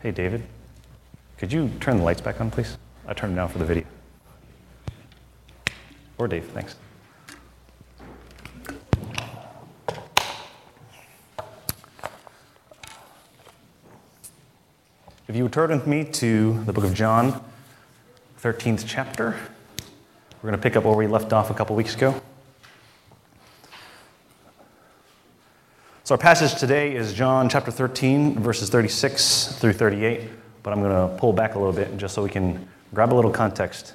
Hey, David, could you turn the lights back on, please? I turned them down for the video. Or Dave, thanks. If you would turn with me to the book of John, 13th chapter, we're going to pick up where we left off a couple weeks ago. So, our passage today is John chapter 13, verses 36 through 38, but I'm going to pull back a little bit just so we can grab a little context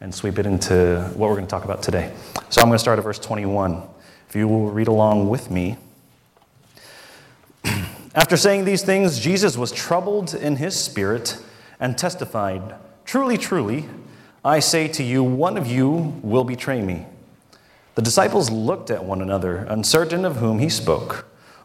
and sweep it into what we're going to talk about today. So, I'm going to start at verse 21. If you will read along with me. After saying these things, Jesus was troubled in his spirit and testified, Truly, truly, I say to you, one of you will betray me. The disciples looked at one another, uncertain of whom he spoke.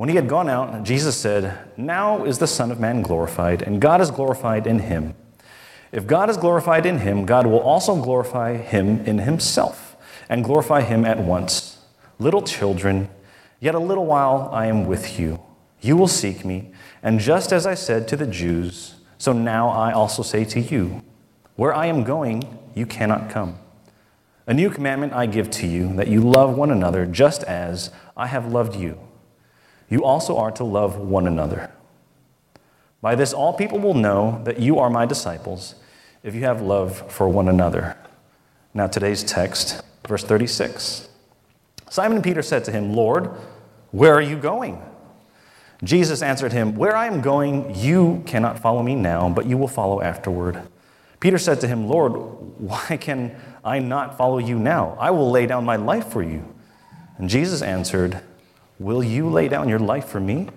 When he had gone out, Jesus said, Now is the Son of Man glorified, and God is glorified in him. If God is glorified in him, God will also glorify him in himself, and glorify him at once. Little children, yet a little while I am with you. You will seek me, and just as I said to the Jews, so now I also say to you, Where I am going, you cannot come. A new commandment I give to you, that you love one another just as I have loved you. You also are to love one another. By this, all people will know that you are my disciples if you have love for one another. Now, today's text, verse 36. Simon Peter said to him, Lord, where are you going? Jesus answered him, Where I am going, you cannot follow me now, but you will follow afterward. Peter said to him, Lord, why can I not follow you now? I will lay down my life for you. And Jesus answered, Will you lay down your life for me?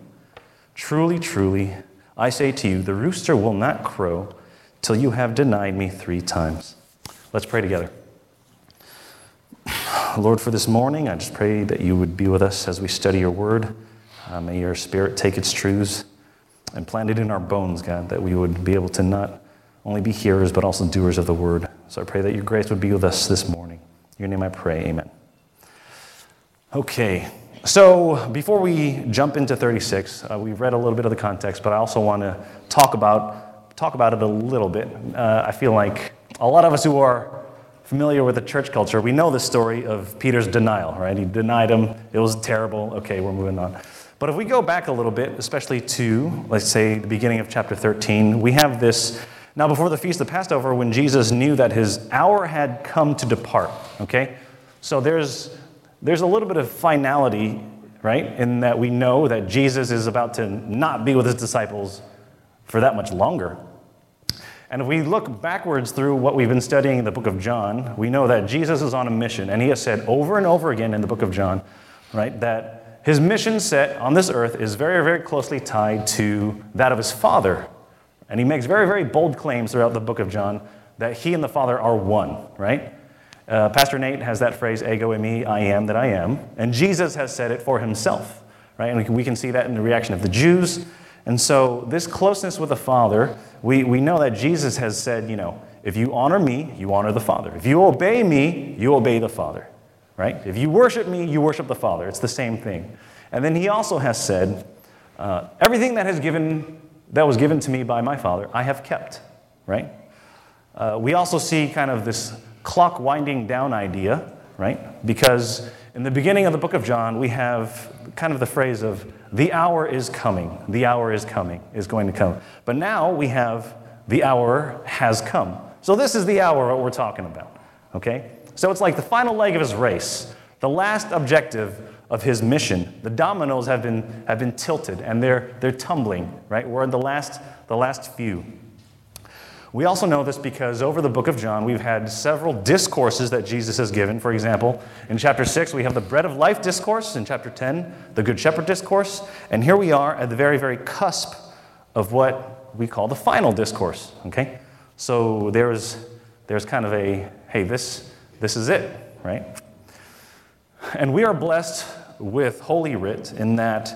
Truly, truly, I say to you, the rooster will not crow till you have denied me three times. Let's pray together. Lord, for this morning, I just pray that you would be with us as we study your word. Uh, may your spirit take its truths and plant it in our bones, God, that we would be able to not only be hearers, but also doers of the word. So I pray that your grace would be with us this morning. In your name I pray, amen. Okay, so before we jump into 36, uh, we've read a little bit of the context, but I also want to talk about, talk about it a little bit. Uh, I feel like a lot of us who are familiar with the church culture, we know the story of Peter's denial, right? He denied him, it was terrible. Okay, we're moving on. But if we go back a little bit, especially to, let's say, the beginning of chapter 13, we have this. Now, before the feast of Passover, when Jesus knew that his hour had come to depart, okay? So there's, there's a little bit of finality, right, in that we know that Jesus is about to not be with his disciples for that much longer. And if we look backwards through what we've been studying in the book of John, we know that Jesus is on a mission. And he has said over and over again in the book of John, right, that his mission set on this earth is very, very closely tied to that of his Father. And he makes very, very bold claims throughout the book of John that he and the Father are one, right? Uh, Pastor Nate has that phrase, ego eimi, I am that I am. And Jesus has said it for himself, right? And we can, we can see that in the reaction of the Jews. And so, this closeness with the Father, we, we know that Jesus has said, you know, if you honor me, you honor the Father. If you obey me, you obey the Father right? If you worship me, you worship the Father. It's the same thing. And then he also has said, uh, everything that has given that was given to me by my Father, I have kept, right? Uh, we also see kind of this clock winding down idea, right? Because in the beginning of the book of John, we have kind of the phrase of the hour is coming, the hour is coming, is going to come. But now we have the hour has come. So this is the hour we're talking about, okay? So it's like the final leg of his race, the last objective of his mission. The dominoes have been, have been tilted and they're, they're tumbling, right? We're in the last, the last few. We also know this because over the book of John, we've had several discourses that Jesus has given. For example, in chapter 6, we have the bread of life discourse. In chapter 10, the Good Shepherd discourse. And here we are at the very, very cusp of what we call the final discourse. Okay? So there's, there's kind of a, hey, this, this is it, right? And we are blessed with Holy Writ in that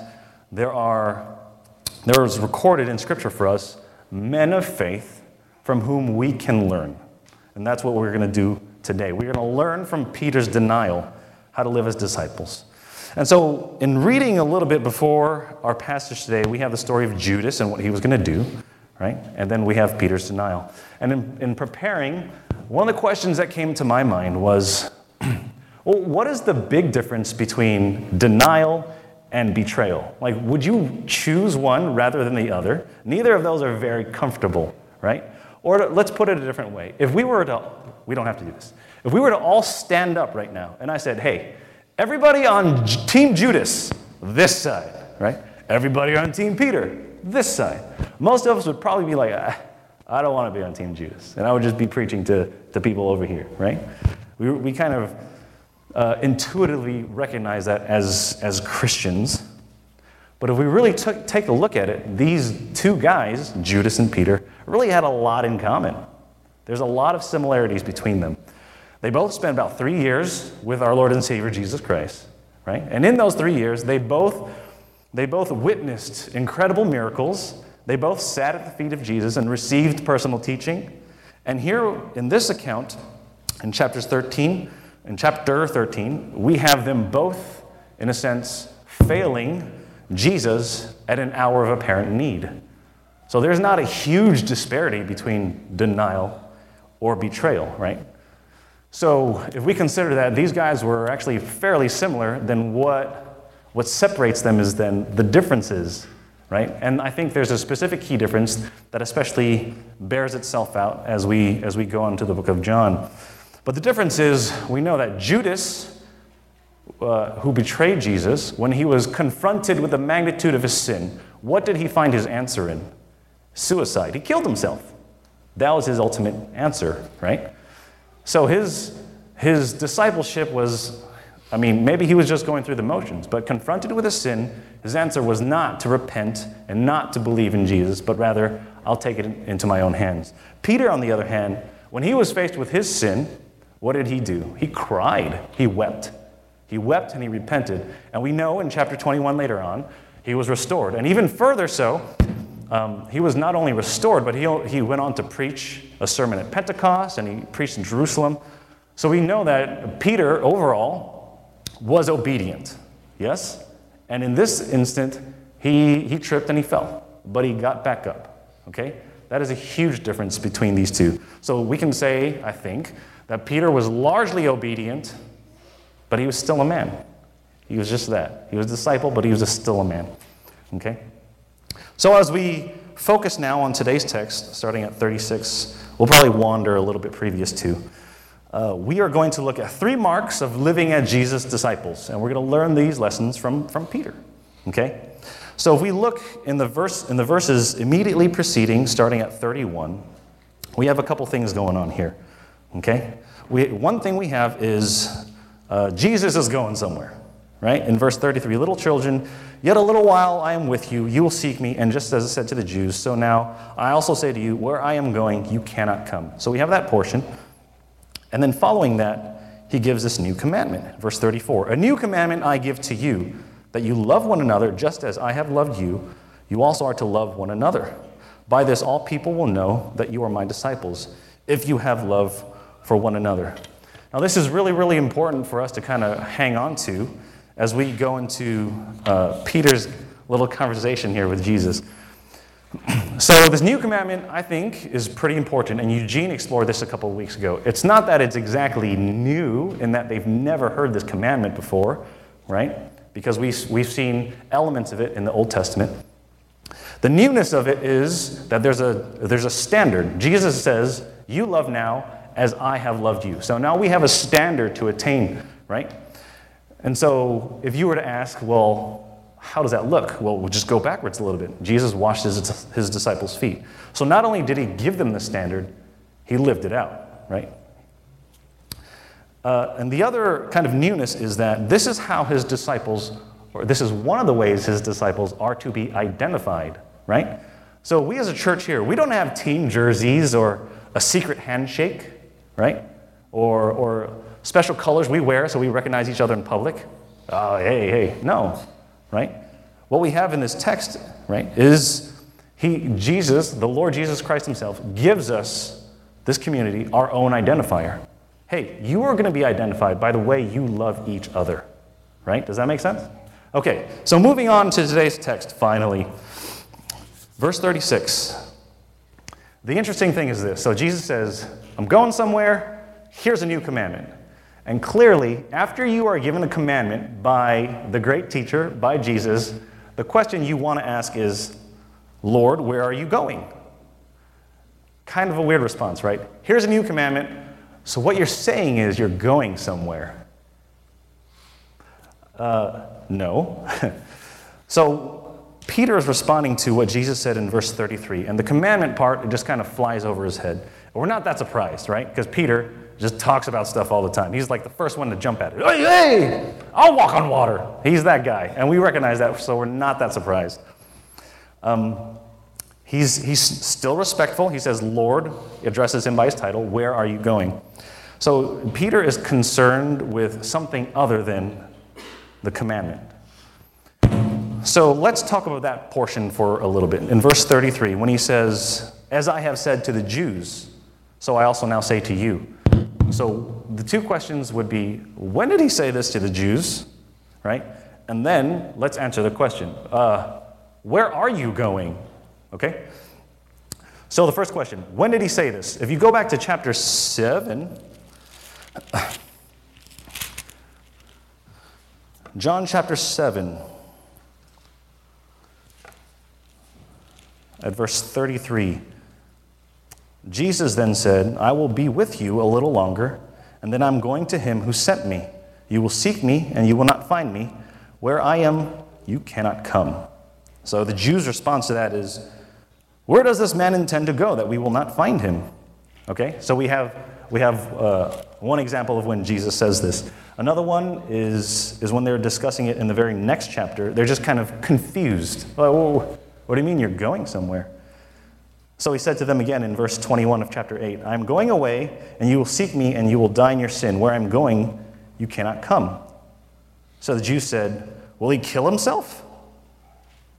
there are, there is recorded in Scripture for us men of faith from whom we can learn. And that's what we're going to do today. We're going to learn from Peter's denial how to live as disciples. And so, in reading a little bit before our passage today, we have the story of Judas and what he was going to do, right? And then we have Peter's denial. And in, in preparing, one of the questions that came to my mind was well, what is the big difference between denial and betrayal? Like, would you choose one rather than the other? Neither of those are very comfortable, right? Or to, let's put it a different way. If we were to, we don't have to do this. If we were to all stand up right now and I said, hey, everybody on Team Judas, this side, right? Everybody on Team Peter, this side. Most of us would probably be like, ah, I don't want to be on Team Judas. And I would just be preaching to, to people over here, right? We, we kind of uh, intuitively recognize that as, as Christians. But if we really take a look at it, these two guys, Judas and Peter, really had a lot in common. There's a lot of similarities between them. They both spent about three years with our Lord and Savior Jesus Christ, right? And in those three years, they both, they both witnessed incredible miracles. They both sat at the feet of Jesus and received personal teaching. And here in this account, in chapters 13, in chapter 13, we have them both, in a sense, failing Jesus at an hour of apparent need. So there's not a huge disparity between denial or betrayal, right? So if we consider that these guys were actually fairly similar, then what, what separates them is then the differences, right? And I think there's a specific key difference that especially bears itself out as we, as we go on to the book of John. But the difference is we know that Judas, uh, who betrayed Jesus, when he was confronted with the magnitude of his sin, what did he find his answer in? suicide. He killed himself. That was his ultimate answer, right? So his, his discipleship was, I mean, maybe he was just going through the motions, but confronted with a sin, his answer was not to repent and not to believe in Jesus, but rather, I'll take it into my own hands. Peter, on the other hand, when he was faced with his sin, what did he do? He cried, he wept. He wept and he repented. And we know in chapter 21 later on, he was restored. And even further so, um, he was not only restored, but he, he went on to preach a sermon at Pentecost and he preached in Jerusalem. So we know that Peter overall was obedient. Yes? And in this instant, he, he tripped and he fell, but he got back up. Okay? That is a huge difference between these two. So we can say, I think, that Peter was largely obedient, but he was still a man. He was just that. He was a disciple, but he was still a man. Okay? So, as we focus now on today's text, starting at 36, we'll probably wander a little bit previous to. Uh, we are going to look at three marks of living as Jesus' disciples, and we're going to learn these lessons from, from Peter. Okay? So, if we look in the, verse, in the verses immediately preceding, starting at 31, we have a couple things going on here. Okay? We, one thing we have is uh, Jesus is going somewhere right? In verse 33, little children, yet a little while I am with you, you will seek me, and just as I said to the Jews, so now I also say to you, where I am going, you cannot come. So we have that portion. And then following that, he gives this new commandment. Verse 34 A new commandment I give to you, that you love one another just as I have loved you, you also are to love one another. By this, all people will know that you are my disciples, if you have love for one another. Now, this is really, really important for us to kind of hang on to as we go into uh, Peter's little conversation here with Jesus. So, this new commandment, I think, is pretty important, and Eugene explored this a couple of weeks ago. It's not that it's exactly new in that they've never heard this commandment before, right? Because we, we've seen elements of it in the Old Testament. The newness of it is that there's a, there's a standard. Jesus says, You love now as I have loved you. So now we have a standard to attain, right? And so if you were to ask, well, how does that look? Well, we'll just go backwards a little bit. Jesus washed his, his disciples' feet. So not only did he give them the standard, he lived it out, right? Uh, and the other kind of newness is that this is how his disciples, or this is one of the ways his disciples are to be identified, right? So we as a church here, we don't have team jerseys or a secret handshake, right? Or, or special colors we wear so we recognize each other in public. Oh, hey, hey, no, right? What we have in this text, right, is he, Jesus, the Lord Jesus Christ himself, gives us, this community, our own identifier. Hey, you are going to be identified by the way you love each other, right? Does that make sense? Okay, so moving on to today's text, finally. Verse 36. The interesting thing is this. So Jesus says, I'm going somewhere, here's a new commandment. And clearly, after you are given a commandment by the great teacher, by Jesus, the question you want to ask is, Lord, where are you going? Kind of a weird response, right? Here's a new commandment. So, what you're saying is you're going somewhere. Uh, no. so, Peter is responding to what Jesus said in verse 33, and the commandment part it just kind of flies over his head. We're not that surprised, right? Because Peter just talks about stuff all the time. He's like the first one to jump at it. Hey, hey, I'll walk on water. He's that guy. And we recognize that, so we're not that surprised. Um, he's, he's still respectful. He says, Lord, addresses him by his title. Where are you going? So Peter is concerned with something other than the commandment. So let's talk about that portion for a little bit. In verse 33, when he says, As I have said to the Jews, so I also now say to you. So the two questions would be when did he say this to the Jews? Right? And then let's answer the question uh, where are you going? Okay? So the first question when did he say this? If you go back to chapter 7, John chapter 7, at verse 33. Jesus then said, I will be with you a little longer, and then I'm going to him who sent me. You will seek me, and you will not find me. Where I am, you cannot come. So the Jews' response to that is, Where does this man intend to go that we will not find him? Okay, so we have, we have uh, one example of when Jesus says this. Another one is, is when they're discussing it in the very next chapter. They're just kind of confused. What do you mean you're going somewhere? So he said to them again in verse 21 of chapter 8 I am going away, and you will seek me, and you will die in your sin. Where I'm going, you cannot come. So the Jews said, Will he kill himself?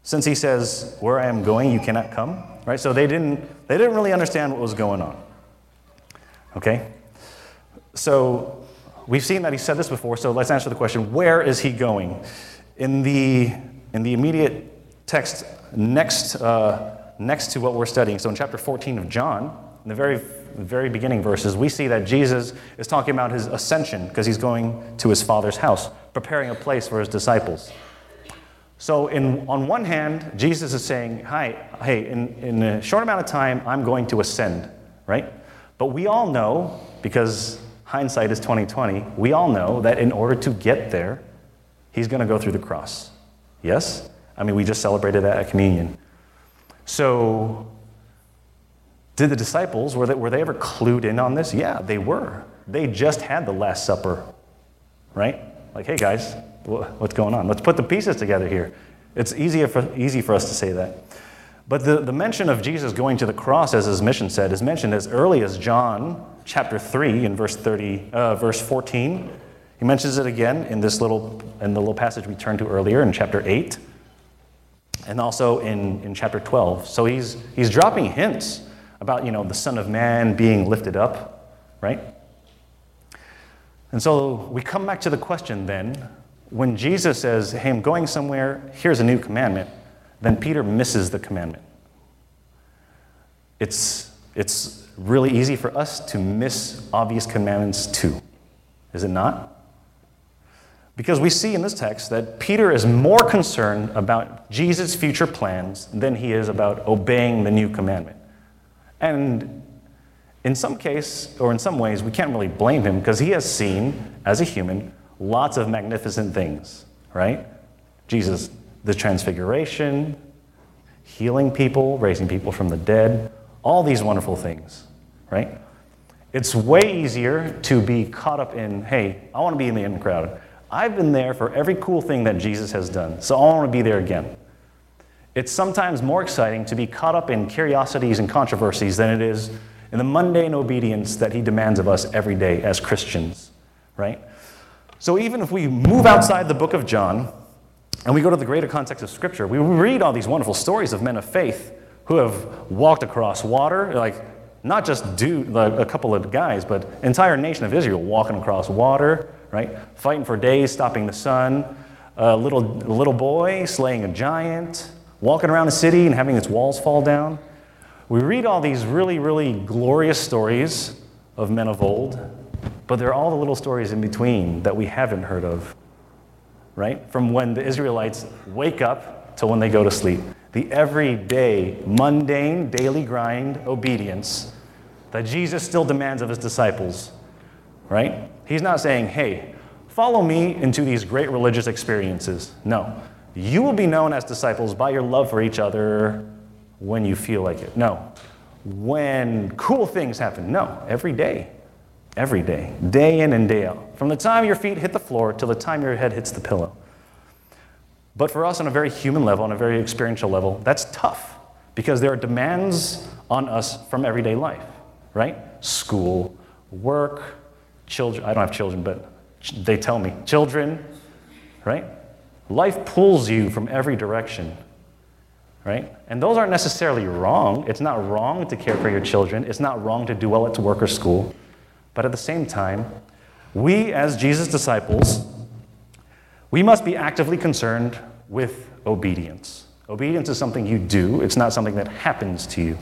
Since he says, Where I am going, you cannot come. Right? So they didn't, they didn't really understand what was going on. Okay? So we've seen that he said this before, so let's answer the question where is he going? In the, in the immediate text next. Uh, next to what we're studying. So in chapter 14 of John, in the very, very beginning verses, we see that Jesus is talking about his ascension because he's going to his Father's house, preparing a place for his disciples. So, in, on one hand, Jesus is saying, Hi, hey, in, in a short amount of time, I'm going to ascend, right? But we all know, because hindsight is 2020, we all know that in order to get there, he's going to go through the cross. Yes? I mean, we just celebrated that at communion. So, did the disciples, were they, were they ever clued in on this? Yeah, they were. They just had the Last Supper, right? Like, hey guys, what's going on? Let's put the pieces together here. It's easier for, easy for us to say that. But the, the mention of Jesus going to the cross, as his mission said, is mentioned as early as John chapter 3 in verse, 30, uh, verse 14. He mentions it again in this little, in the little passage we turned to earlier in chapter 8 and also in, in chapter 12. So he's, he's dropping hints about, you know, the Son of Man being lifted up, right? And so we come back to the question then, when Jesus says, hey, I'm going somewhere, here's a new commandment, then Peter misses the commandment. It's, it's really easy for us to miss obvious commandments too, is it not? Because we see in this text that Peter is more concerned about Jesus' future plans than he is about obeying the new commandment. And In some case, or in some ways, we can't really blame him because he has seen, as a human, lots of magnificent things, right? Jesus, the transfiguration, healing people, raising people from the dead, all these wonderful things, right? It's way easier to be caught up in, hey, I want to be in the in crowd. I've been there for every cool thing that Jesus has done, so I want to be there again. It's sometimes more exciting to be caught up in curiosities and controversies than it is in the mundane obedience that he demands of us every day as Christians, right? So even if we move outside the book of John and we go to the greater context of Scripture, we read all these wonderful stories of men of faith who have walked across water, like not just do like a couple of guys, but entire nation of Israel walking across water, right? Fighting for days, stopping the sun. A little, a little boy slaying a giant, walking around a city and having its walls fall down. We read all these really, really glorious stories of men of old, but there are all the little stories in between that we haven't heard of, right? From when the Israelites wake up to when they go to sleep. The everyday, mundane, daily grind obedience that Jesus still demands of his disciples, right? He's not saying, hey, follow me into these great religious experiences. No. You will be known as disciples by your love for each other when you feel like it. No. When cool things happen. No. Every day. Every day. Day in and day out. From the time your feet hit the floor till the time your head hits the pillow. But for us, on a very human level, on a very experiential level, that's tough because there are demands on us from everyday life, right? School, work, children. I don't have children, but they tell me. Children, right? Life pulls you from every direction, right? And those aren't necessarily wrong. It's not wrong to care for your children, it's not wrong to do well at work or school. But at the same time, we as Jesus' disciples, we must be actively concerned with obedience. Obedience is something you do, it's not something that happens to you,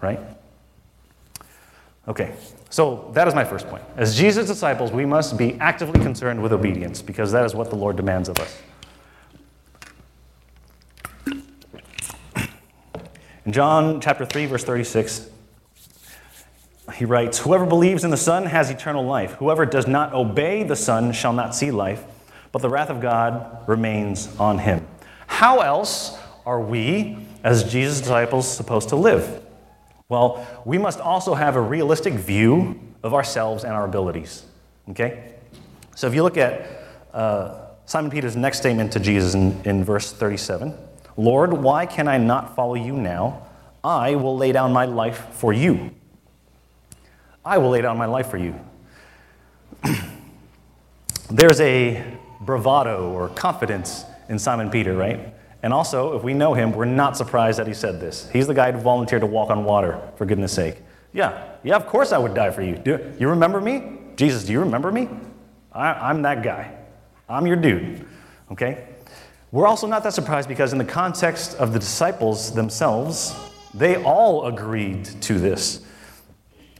right? Okay, so that is my first point. As Jesus' disciples, we must be actively concerned with obedience because that is what the Lord demands of us. In John chapter 3, verse 36, he writes, Whoever believes in the Son has eternal life. Whoever does not obey the Son shall not see life, but the wrath of God remains on him. How else are we, as Jesus' disciples, supposed to live? Well, we must also have a realistic view of ourselves and our abilities. Okay? So if you look at uh, Simon Peter's next statement to Jesus in, in verse 37 Lord, why can I not follow you now? I will lay down my life for you. I will lay down my life for you. There's a bravado or confidence in Simon Peter, right? And also, if we know him, we're not surprised that he said this. He's the guy who volunteered to walk on water, for goodness sake. Yeah, yeah, of course I would die for you. Do you remember me? Jesus, do you remember me? I, am that guy. I'm your dude. Okay? We're also not that surprised because, in the context of the disciples themselves, they all agreed to this.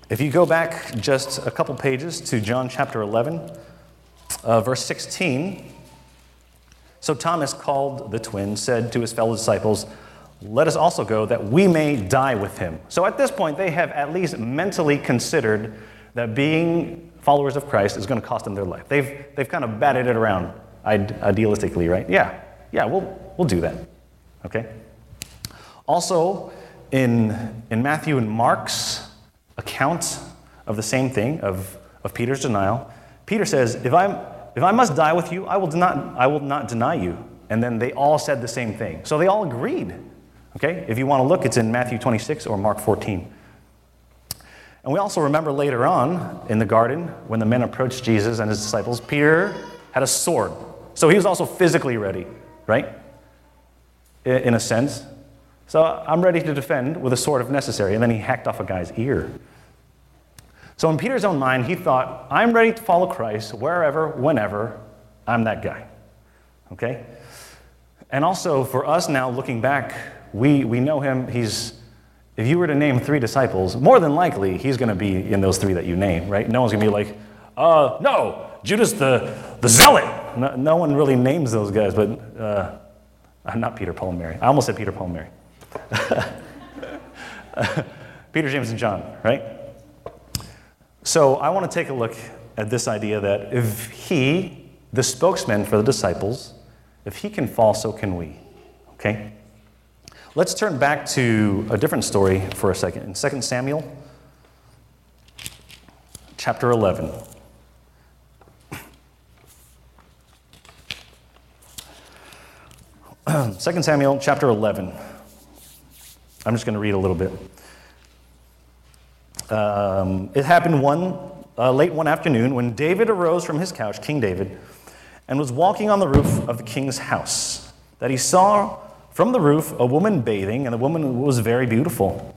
If you go back just a couple pages to John chapter 11, uh, verse 16, so Thomas called the twin, said to his fellow disciples, Let us also go that we may die with him. So at this point, they have at least mentally considered that being followers of Christ is going to cost them their life. They've, they've kind of batted it around idealistically, right? Yeah, yeah, we'll, we'll do that. Okay? Also, in, in Matthew and Mark's account of the same thing, of, of Peter's denial, Peter says, if, I'm, if I must die with you, I will, not, I will not deny you. And then they all said the same thing. So they all agreed. Okay? If you want to look, it's in Matthew 26 or Mark 14. And we also remember later on in the garden when the men approached Jesus and his disciples, Peter had a sword. So he was also physically ready right? In a sense. So I'm ready to defend with a sword if necessary. And then he hacked off a guy's ear. So in Peter's own mind, he thought, I'm ready to follow Christ wherever, whenever, I'm that guy. Okay? And also for us now, looking back, we, we know him. He's, if you were to name three disciples, more than likely he's going to be in those three that you name, right? No one's going to be like, uh, no, Judas the, the zealot. No, no one really names those guys, but uh, not Peter, Paul, and Mary. I almost said Peter, Paul, and Mary. Peter, James, and John, right? So I want to take a look at this idea that if he, the spokesman for the disciples, if he can fall, so can we. Okay? Let's turn back to a different story for a second. In 2 Samuel chapter 11. Second Samuel chapter 11. I'm just going to read a little bit. Um, it happened one uh, late one afternoon when David arose from his couch, King David, and was walking on the roof of the king's house, that he saw from the roof a woman bathing, and the woman was very beautiful.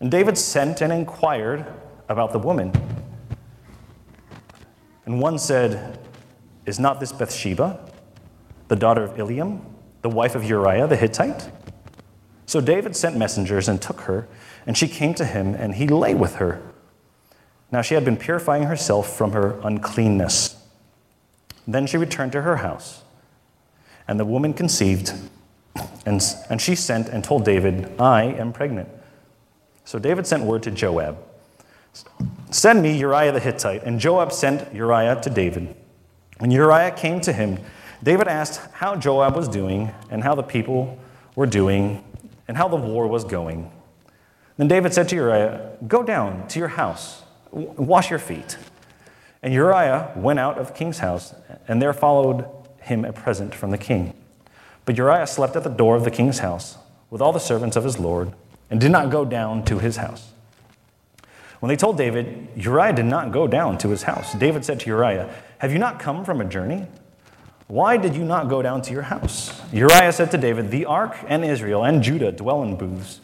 And David sent and inquired about the woman. And one said, Is not this Bathsheba, the daughter of Eliam, the wife of Uriah the Hittite? So David sent messengers and took her, and she came to him, and he lay with her. Now she had been purifying herself from her uncleanness. Then she returned to her house, and the woman conceived, and, and she sent and told David, I am pregnant. So David sent word to Joab Send me Uriah the Hittite. And Joab sent Uriah to David. When Uriah came to him, David asked how Joab was doing, and how the people were doing, and how the war was going. Then David said to Uriah, Go down to your house, wash your feet. And Uriah went out of the king's house, and there followed him a present from the king. But Uriah slept at the door of the king's house with all the servants of his lord, and did not go down to his house. When they told David, Uriah did not go down to his house. David said to Uriah, Have you not come from a journey? Why did you not go down to your house? Uriah said to David, The ark and Israel and Judah dwell in booths,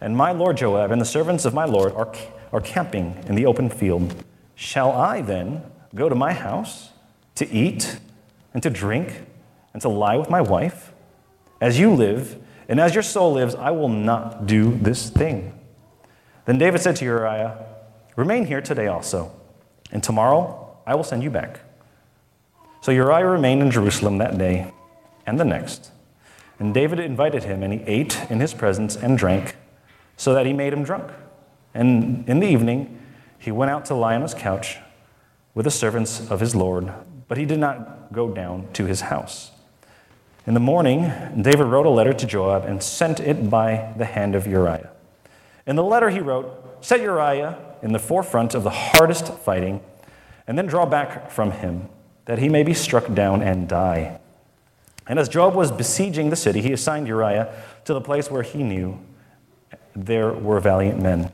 and my lord Joab and the servants of my lord are, are camping in the open field. Shall I then go to my house to eat and to drink and to lie with my wife? As you live, and as your soul lives, I will not do this thing. Then David said to Uriah, Remain here today also, and tomorrow I will send you back. So Uriah remained in Jerusalem that day and the next. And David invited him, and he ate in his presence and drank, so that he made him drunk. And in the evening, he went out to lie on his couch with the servants of his Lord, but he did not go down to his house. In the morning, David wrote a letter to Joab and sent it by the hand of Uriah. In the letter, he wrote, Set Uriah in the forefront of the hardest fighting, and then draw back from him, that he may be struck down and die. And as Joab was besieging the city, he assigned Uriah to the place where he knew there were valiant men.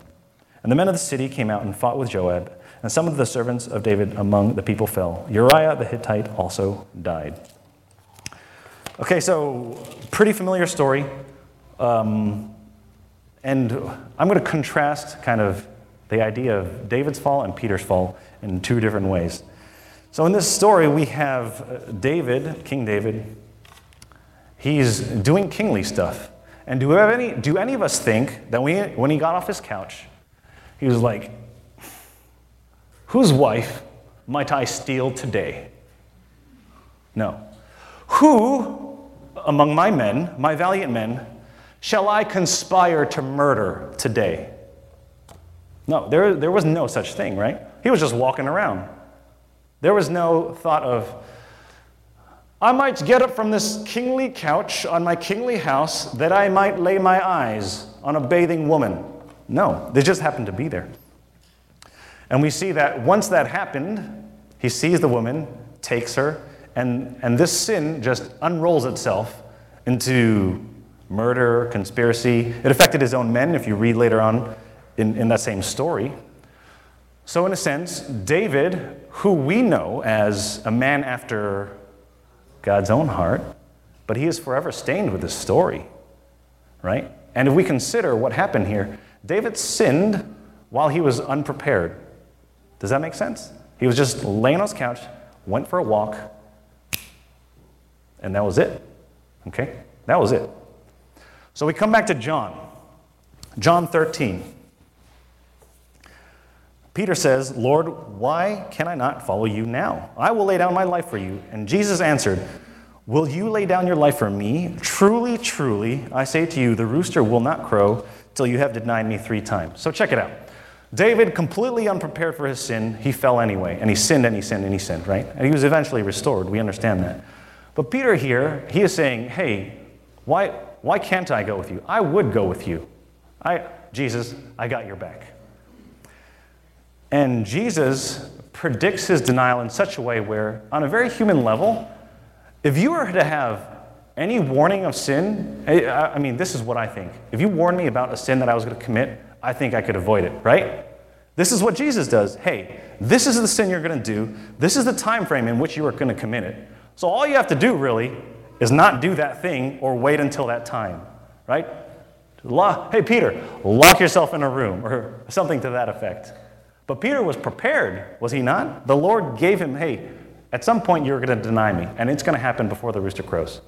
And the men of the city came out and fought with Joab, and some of the servants of David among the people fell. Uriah the Hittite also died. Okay, so pretty familiar story. Um, and I'm going to contrast kind of the idea of David's fall and Peter's fall in two different ways. So, in this story, we have uh, David, King David, he's doing kingly stuff. And do any, do any of us think that we, when he got off his couch, he was like, Whose wife might I steal today? No. Who among my men, my valiant men, shall I conspire to murder today? No, there, there was no such thing, right? He was just walking around. There was no thought of, I might get up from this kingly couch on my kingly house that I might lay my eyes on a bathing woman. No, they just happened to be there. And we see that once that happened, he sees the woman, takes her, and, and this sin just unrolls itself into murder, conspiracy. It affected his own men, if you read later on in, in that same story. So, in a sense, David, who we know as a man after God's own heart, but he is forever stained with this story, right? And if we consider what happened here, David sinned while he was unprepared. Does that make sense? He was just laying on his couch, went for a walk, and that was it. Okay? That was it. So we come back to John. John 13. Peter says, Lord, why can I not follow you now? I will lay down my life for you. And Jesus answered, Will you lay down your life for me? Truly, truly, I say to you, the rooster will not crow till you have denied me three times. So check it out. David, completely unprepared for his sin, he fell anyway, and he sinned and he sinned and he sinned, right? And he was eventually restored. We understand that. But Peter here, he is saying, hey, why, why can't I go with you? I would go with you. I, Jesus, I got your back. And Jesus predicts his denial in such a way where, on a very human level, if you were to have any warning of sin, I mean, this is what I think. If you warned me about a sin that I was going to commit, I think I could avoid it, right? This is what Jesus does. Hey, this is the sin you're going to do. This is the time frame in which you are going to commit it. So all you have to do really is not do that thing or wait until that time, right? Lock, hey, Peter, lock yourself in a room or something to that effect. But Peter was prepared, was he not? The Lord gave him, hey, at some point you're going to deny me, and it's going to happen before the rooster crows.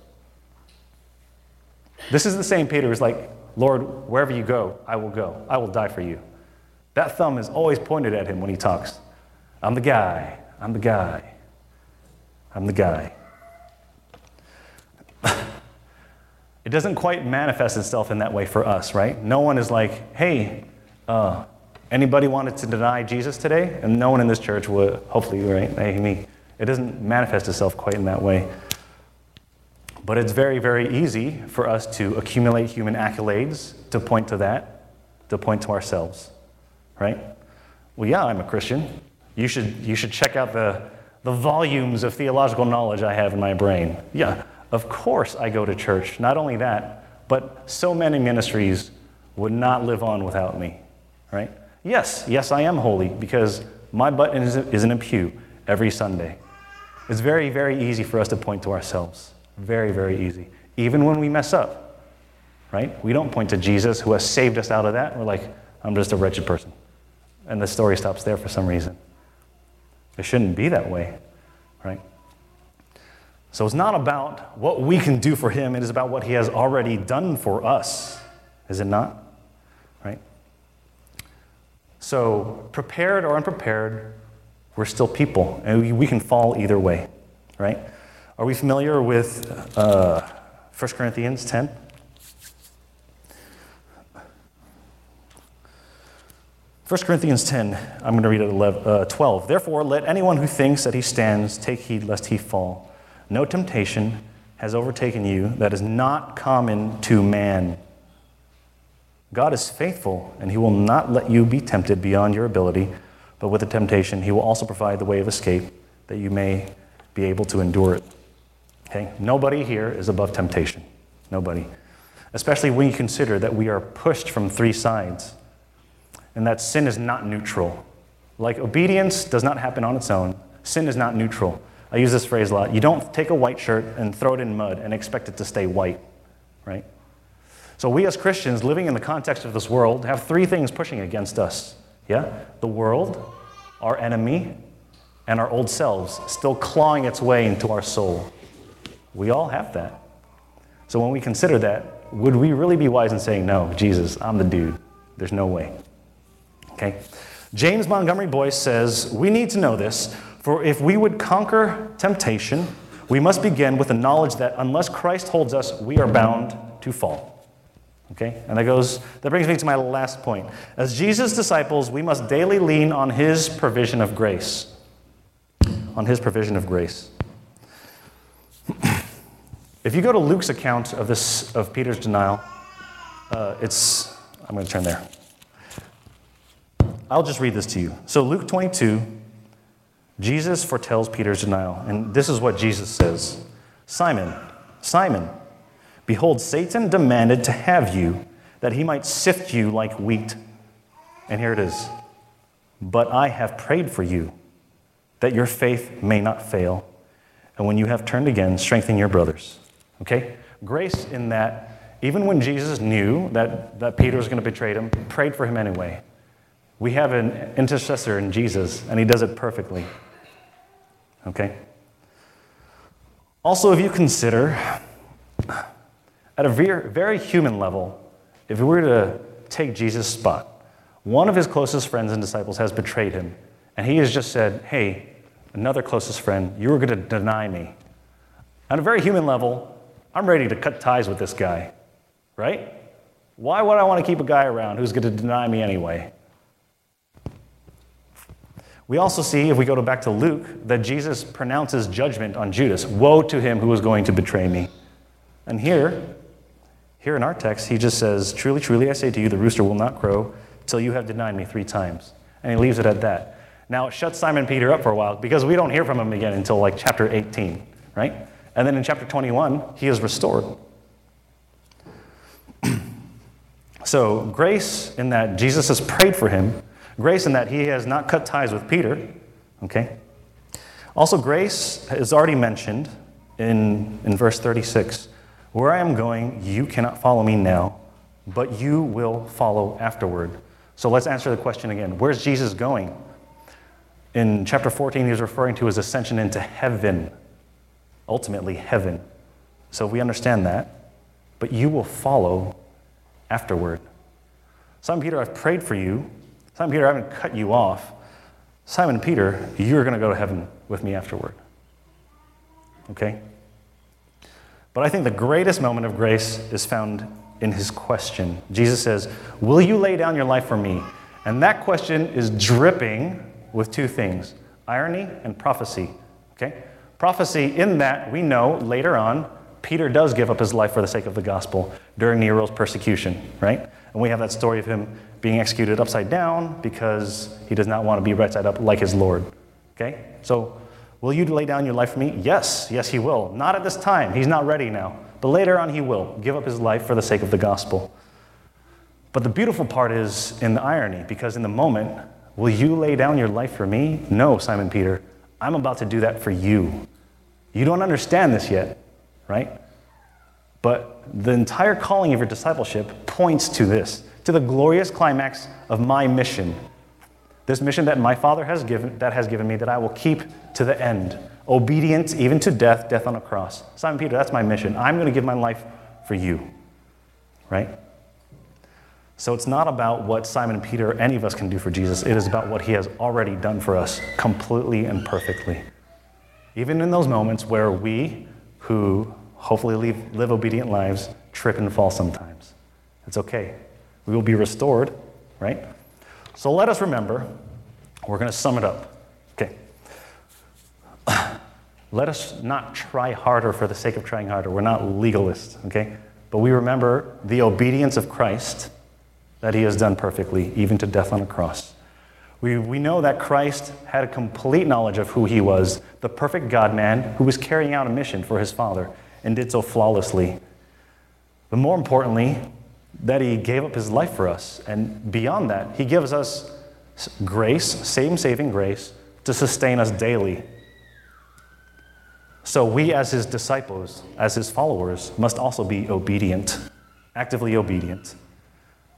This is the same Peter who's like, Lord, wherever you go, I will go. I will die for you. That thumb is always pointed at him when he talks. I'm the guy. I'm the guy. I'm the guy. it doesn't quite manifest itself in that way for us, right? No one is like, hey, uh, anybody wanted to deny Jesus today? And no one in this church would, hopefully, right? Me. It doesn't manifest itself quite in that way. But it's very, very easy for us to accumulate human accolades to point to that, to point to ourselves right? Well, yeah, I'm a Christian. You should, you should check out the, the volumes of theological knowledge I have in my brain. Yeah, of course I go to church. Not only that, but so many ministries would not live on without me, right? Yes, yes, I am holy because my butt is, in a pew every Sunday. It's very, very easy for us to point to ourselves. Very, very easy. Even when we mess up, right? We don't point to Jesus who has saved us out of that. We're like, I'm just a wretched person and the story stops there for some reason. It shouldn't be that way, right? So it's not about what we can do for him, it is about what he has already done for us, is it not? Right? So, prepared or unprepared, we're still people, and we can fall either way, right? Are we familiar with uh, 1 Corinthians 10? 1 Corinthians 10, I'm going to read it 11, uh, 12. Therefore, let anyone who thinks that he stands take heed lest he fall. No temptation has overtaken you that is not common to man. God is faithful, and he will not let you be tempted beyond your ability, but with the temptation, he will also provide the way of escape that you may be able to endure it. Okay? Nobody here is above temptation. Nobody. Especially when you consider that we are pushed from three sides and that sin is not neutral. Like obedience does not happen on its own, sin is not neutral. I use this phrase a lot. You don't take a white shirt and throw it in mud and expect it to stay white, right? So, we as Christians living in the context of this world have three things pushing against us. Yeah? The world, our enemy, and our old selves still clawing its way into our soul. We all have that. So, when we consider that, would we really be wise in saying, No, Jesus, I'm the dude? There's no way. Okay? James Montgomery Boice says, We need to know this, for if we would conquer temptation, we must begin with the knowledge that unless Christ holds us, we are bound to fall. Okay? And that goes, that brings me to my last point. As Jesus' disciples, we must daily lean on his provision of grace. On his provision of grace. if you go to Luke's account of this of Peter's denial, uh, it's I'm going to turn there. I'll just read this to you. So, Luke 22, Jesus foretells Peter's denial. And this is what Jesus says Simon, Simon, behold, Satan demanded to have you that he might sift you like wheat. And here it is. But I have prayed for you that your faith may not fail. And when you have turned again, strengthen your brothers. Okay? Grace in that, even when Jesus knew that, that Peter was going to betray him, prayed for him anyway. We have an intercessor in Jesus, and he does it perfectly. Okay? Also, if you consider, at a very, human level, if we were to take Jesus' spot, one of his closest friends and disciples has betrayed him, and he has just said, Hey, another closest friend, you were going to deny me. On a very human level, I'm ready to cut ties with this guy, right? Why would I want to keep a guy around who's going to deny me anyway? We also see, if we go back to Luke, that Jesus pronounces judgment on Judas. Woe to him who is going to betray me. And here, here in our text, he just says, Truly, truly, I say to you, the rooster will not crow till you have denied me three times. And he leaves it at that. Now, it shuts Simon Peter up for a while because we don't hear from him again until like chapter 18, right? And then in chapter 21, he is restored. so, grace in that Jesus has prayed for him Grace in that he has not cut ties with Peter. Okay? Also, grace is already mentioned in, in verse 36. Where I am going, you cannot follow me now, but you will follow afterward. So let's answer the question again. Where's Jesus going? In chapter 14, he's referring to his ascension into heaven, ultimately, heaven. So we understand that, but you will follow afterward. Simon Peter, I've prayed for you Simon Peter, I haven't cut you off. Simon Peter, you're going to go to heaven with me afterward. Okay? But I think the greatest moment of grace is found in his question. Jesus says, Will you lay down your life for me? And that question is dripping with two things irony and prophecy. Okay? Prophecy, in that we know later on, Peter does give up his life for the sake of the gospel during Nero's persecution, right? And we have that story of him being executed upside down because he does not want to be right side up like his Lord. Okay? So, will you lay down your life for me? Yes, yes, he will. Not at this time. He's not ready now. But later on, he will give up his life for the sake of the gospel. But the beautiful part is in the irony, because in the moment, will you lay down your life for me? No, Simon Peter. I'm about to do that for you. You don't understand this yet, right? But the entire calling of your discipleship points to this to the glorious climax of my mission. This mission that my Father has given, that has given me, that I will keep to the end. Obedience even to death, death on a cross. Simon Peter, that's my mission. I'm going to give my life for you. Right? So it's not about what Simon Peter or any of us can do for Jesus. It is about what he has already done for us completely and perfectly. Even in those moments where we, who hopefully live, live obedient lives, trip and fall sometimes. It's okay we will be restored, right? So let us remember, we're going to sum it up. Okay. Let us not try harder for the sake of trying harder. We're not legalists, okay? But we remember the obedience of Christ that he has done perfectly, even to death on a cross. We, we know that Christ had a complete knowledge of who he was, the perfect God man who was carrying out a mission for his Father and did so flawlessly. But more importantly, that he gave up his life for us. And beyond that, he gives us grace, same saving grace, to sustain us daily. So we, as his disciples, as his followers, must also be obedient, actively obedient.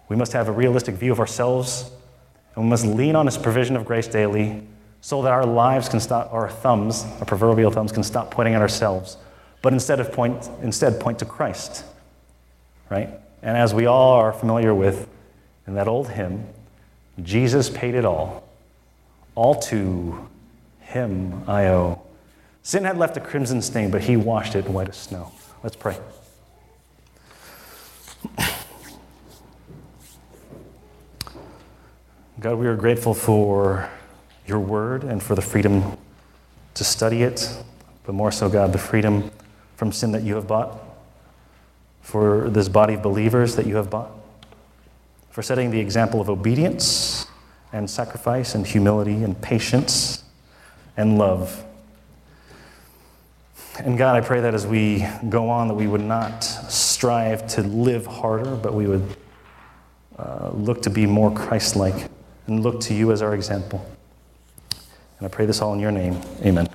We must have a realistic view of ourselves, and we must lean on his provision of grace daily so that our lives can stop, our thumbs, our proverbial thumbs, can stop pointing at ourselves, but instead of point, instead point to Christ, right? And as we all are familiar with in that old hymn, Jesus paid it all. All to him I owe. Sin had left a crimson stain, but he washed it white as snow. Let's pray. God, we are grateful for your word and for the freedom to study it, but more so, God, the freedom from sin that you have bought for this body of believers that you have bought, for setting the example of obedience and sacrifice and humility and patience and love. And God, I pray that as we go on, that we would not strive to live harder, but we would uh, look to be more Christ like and look to you as our example. And I pray this all in your name. Amen.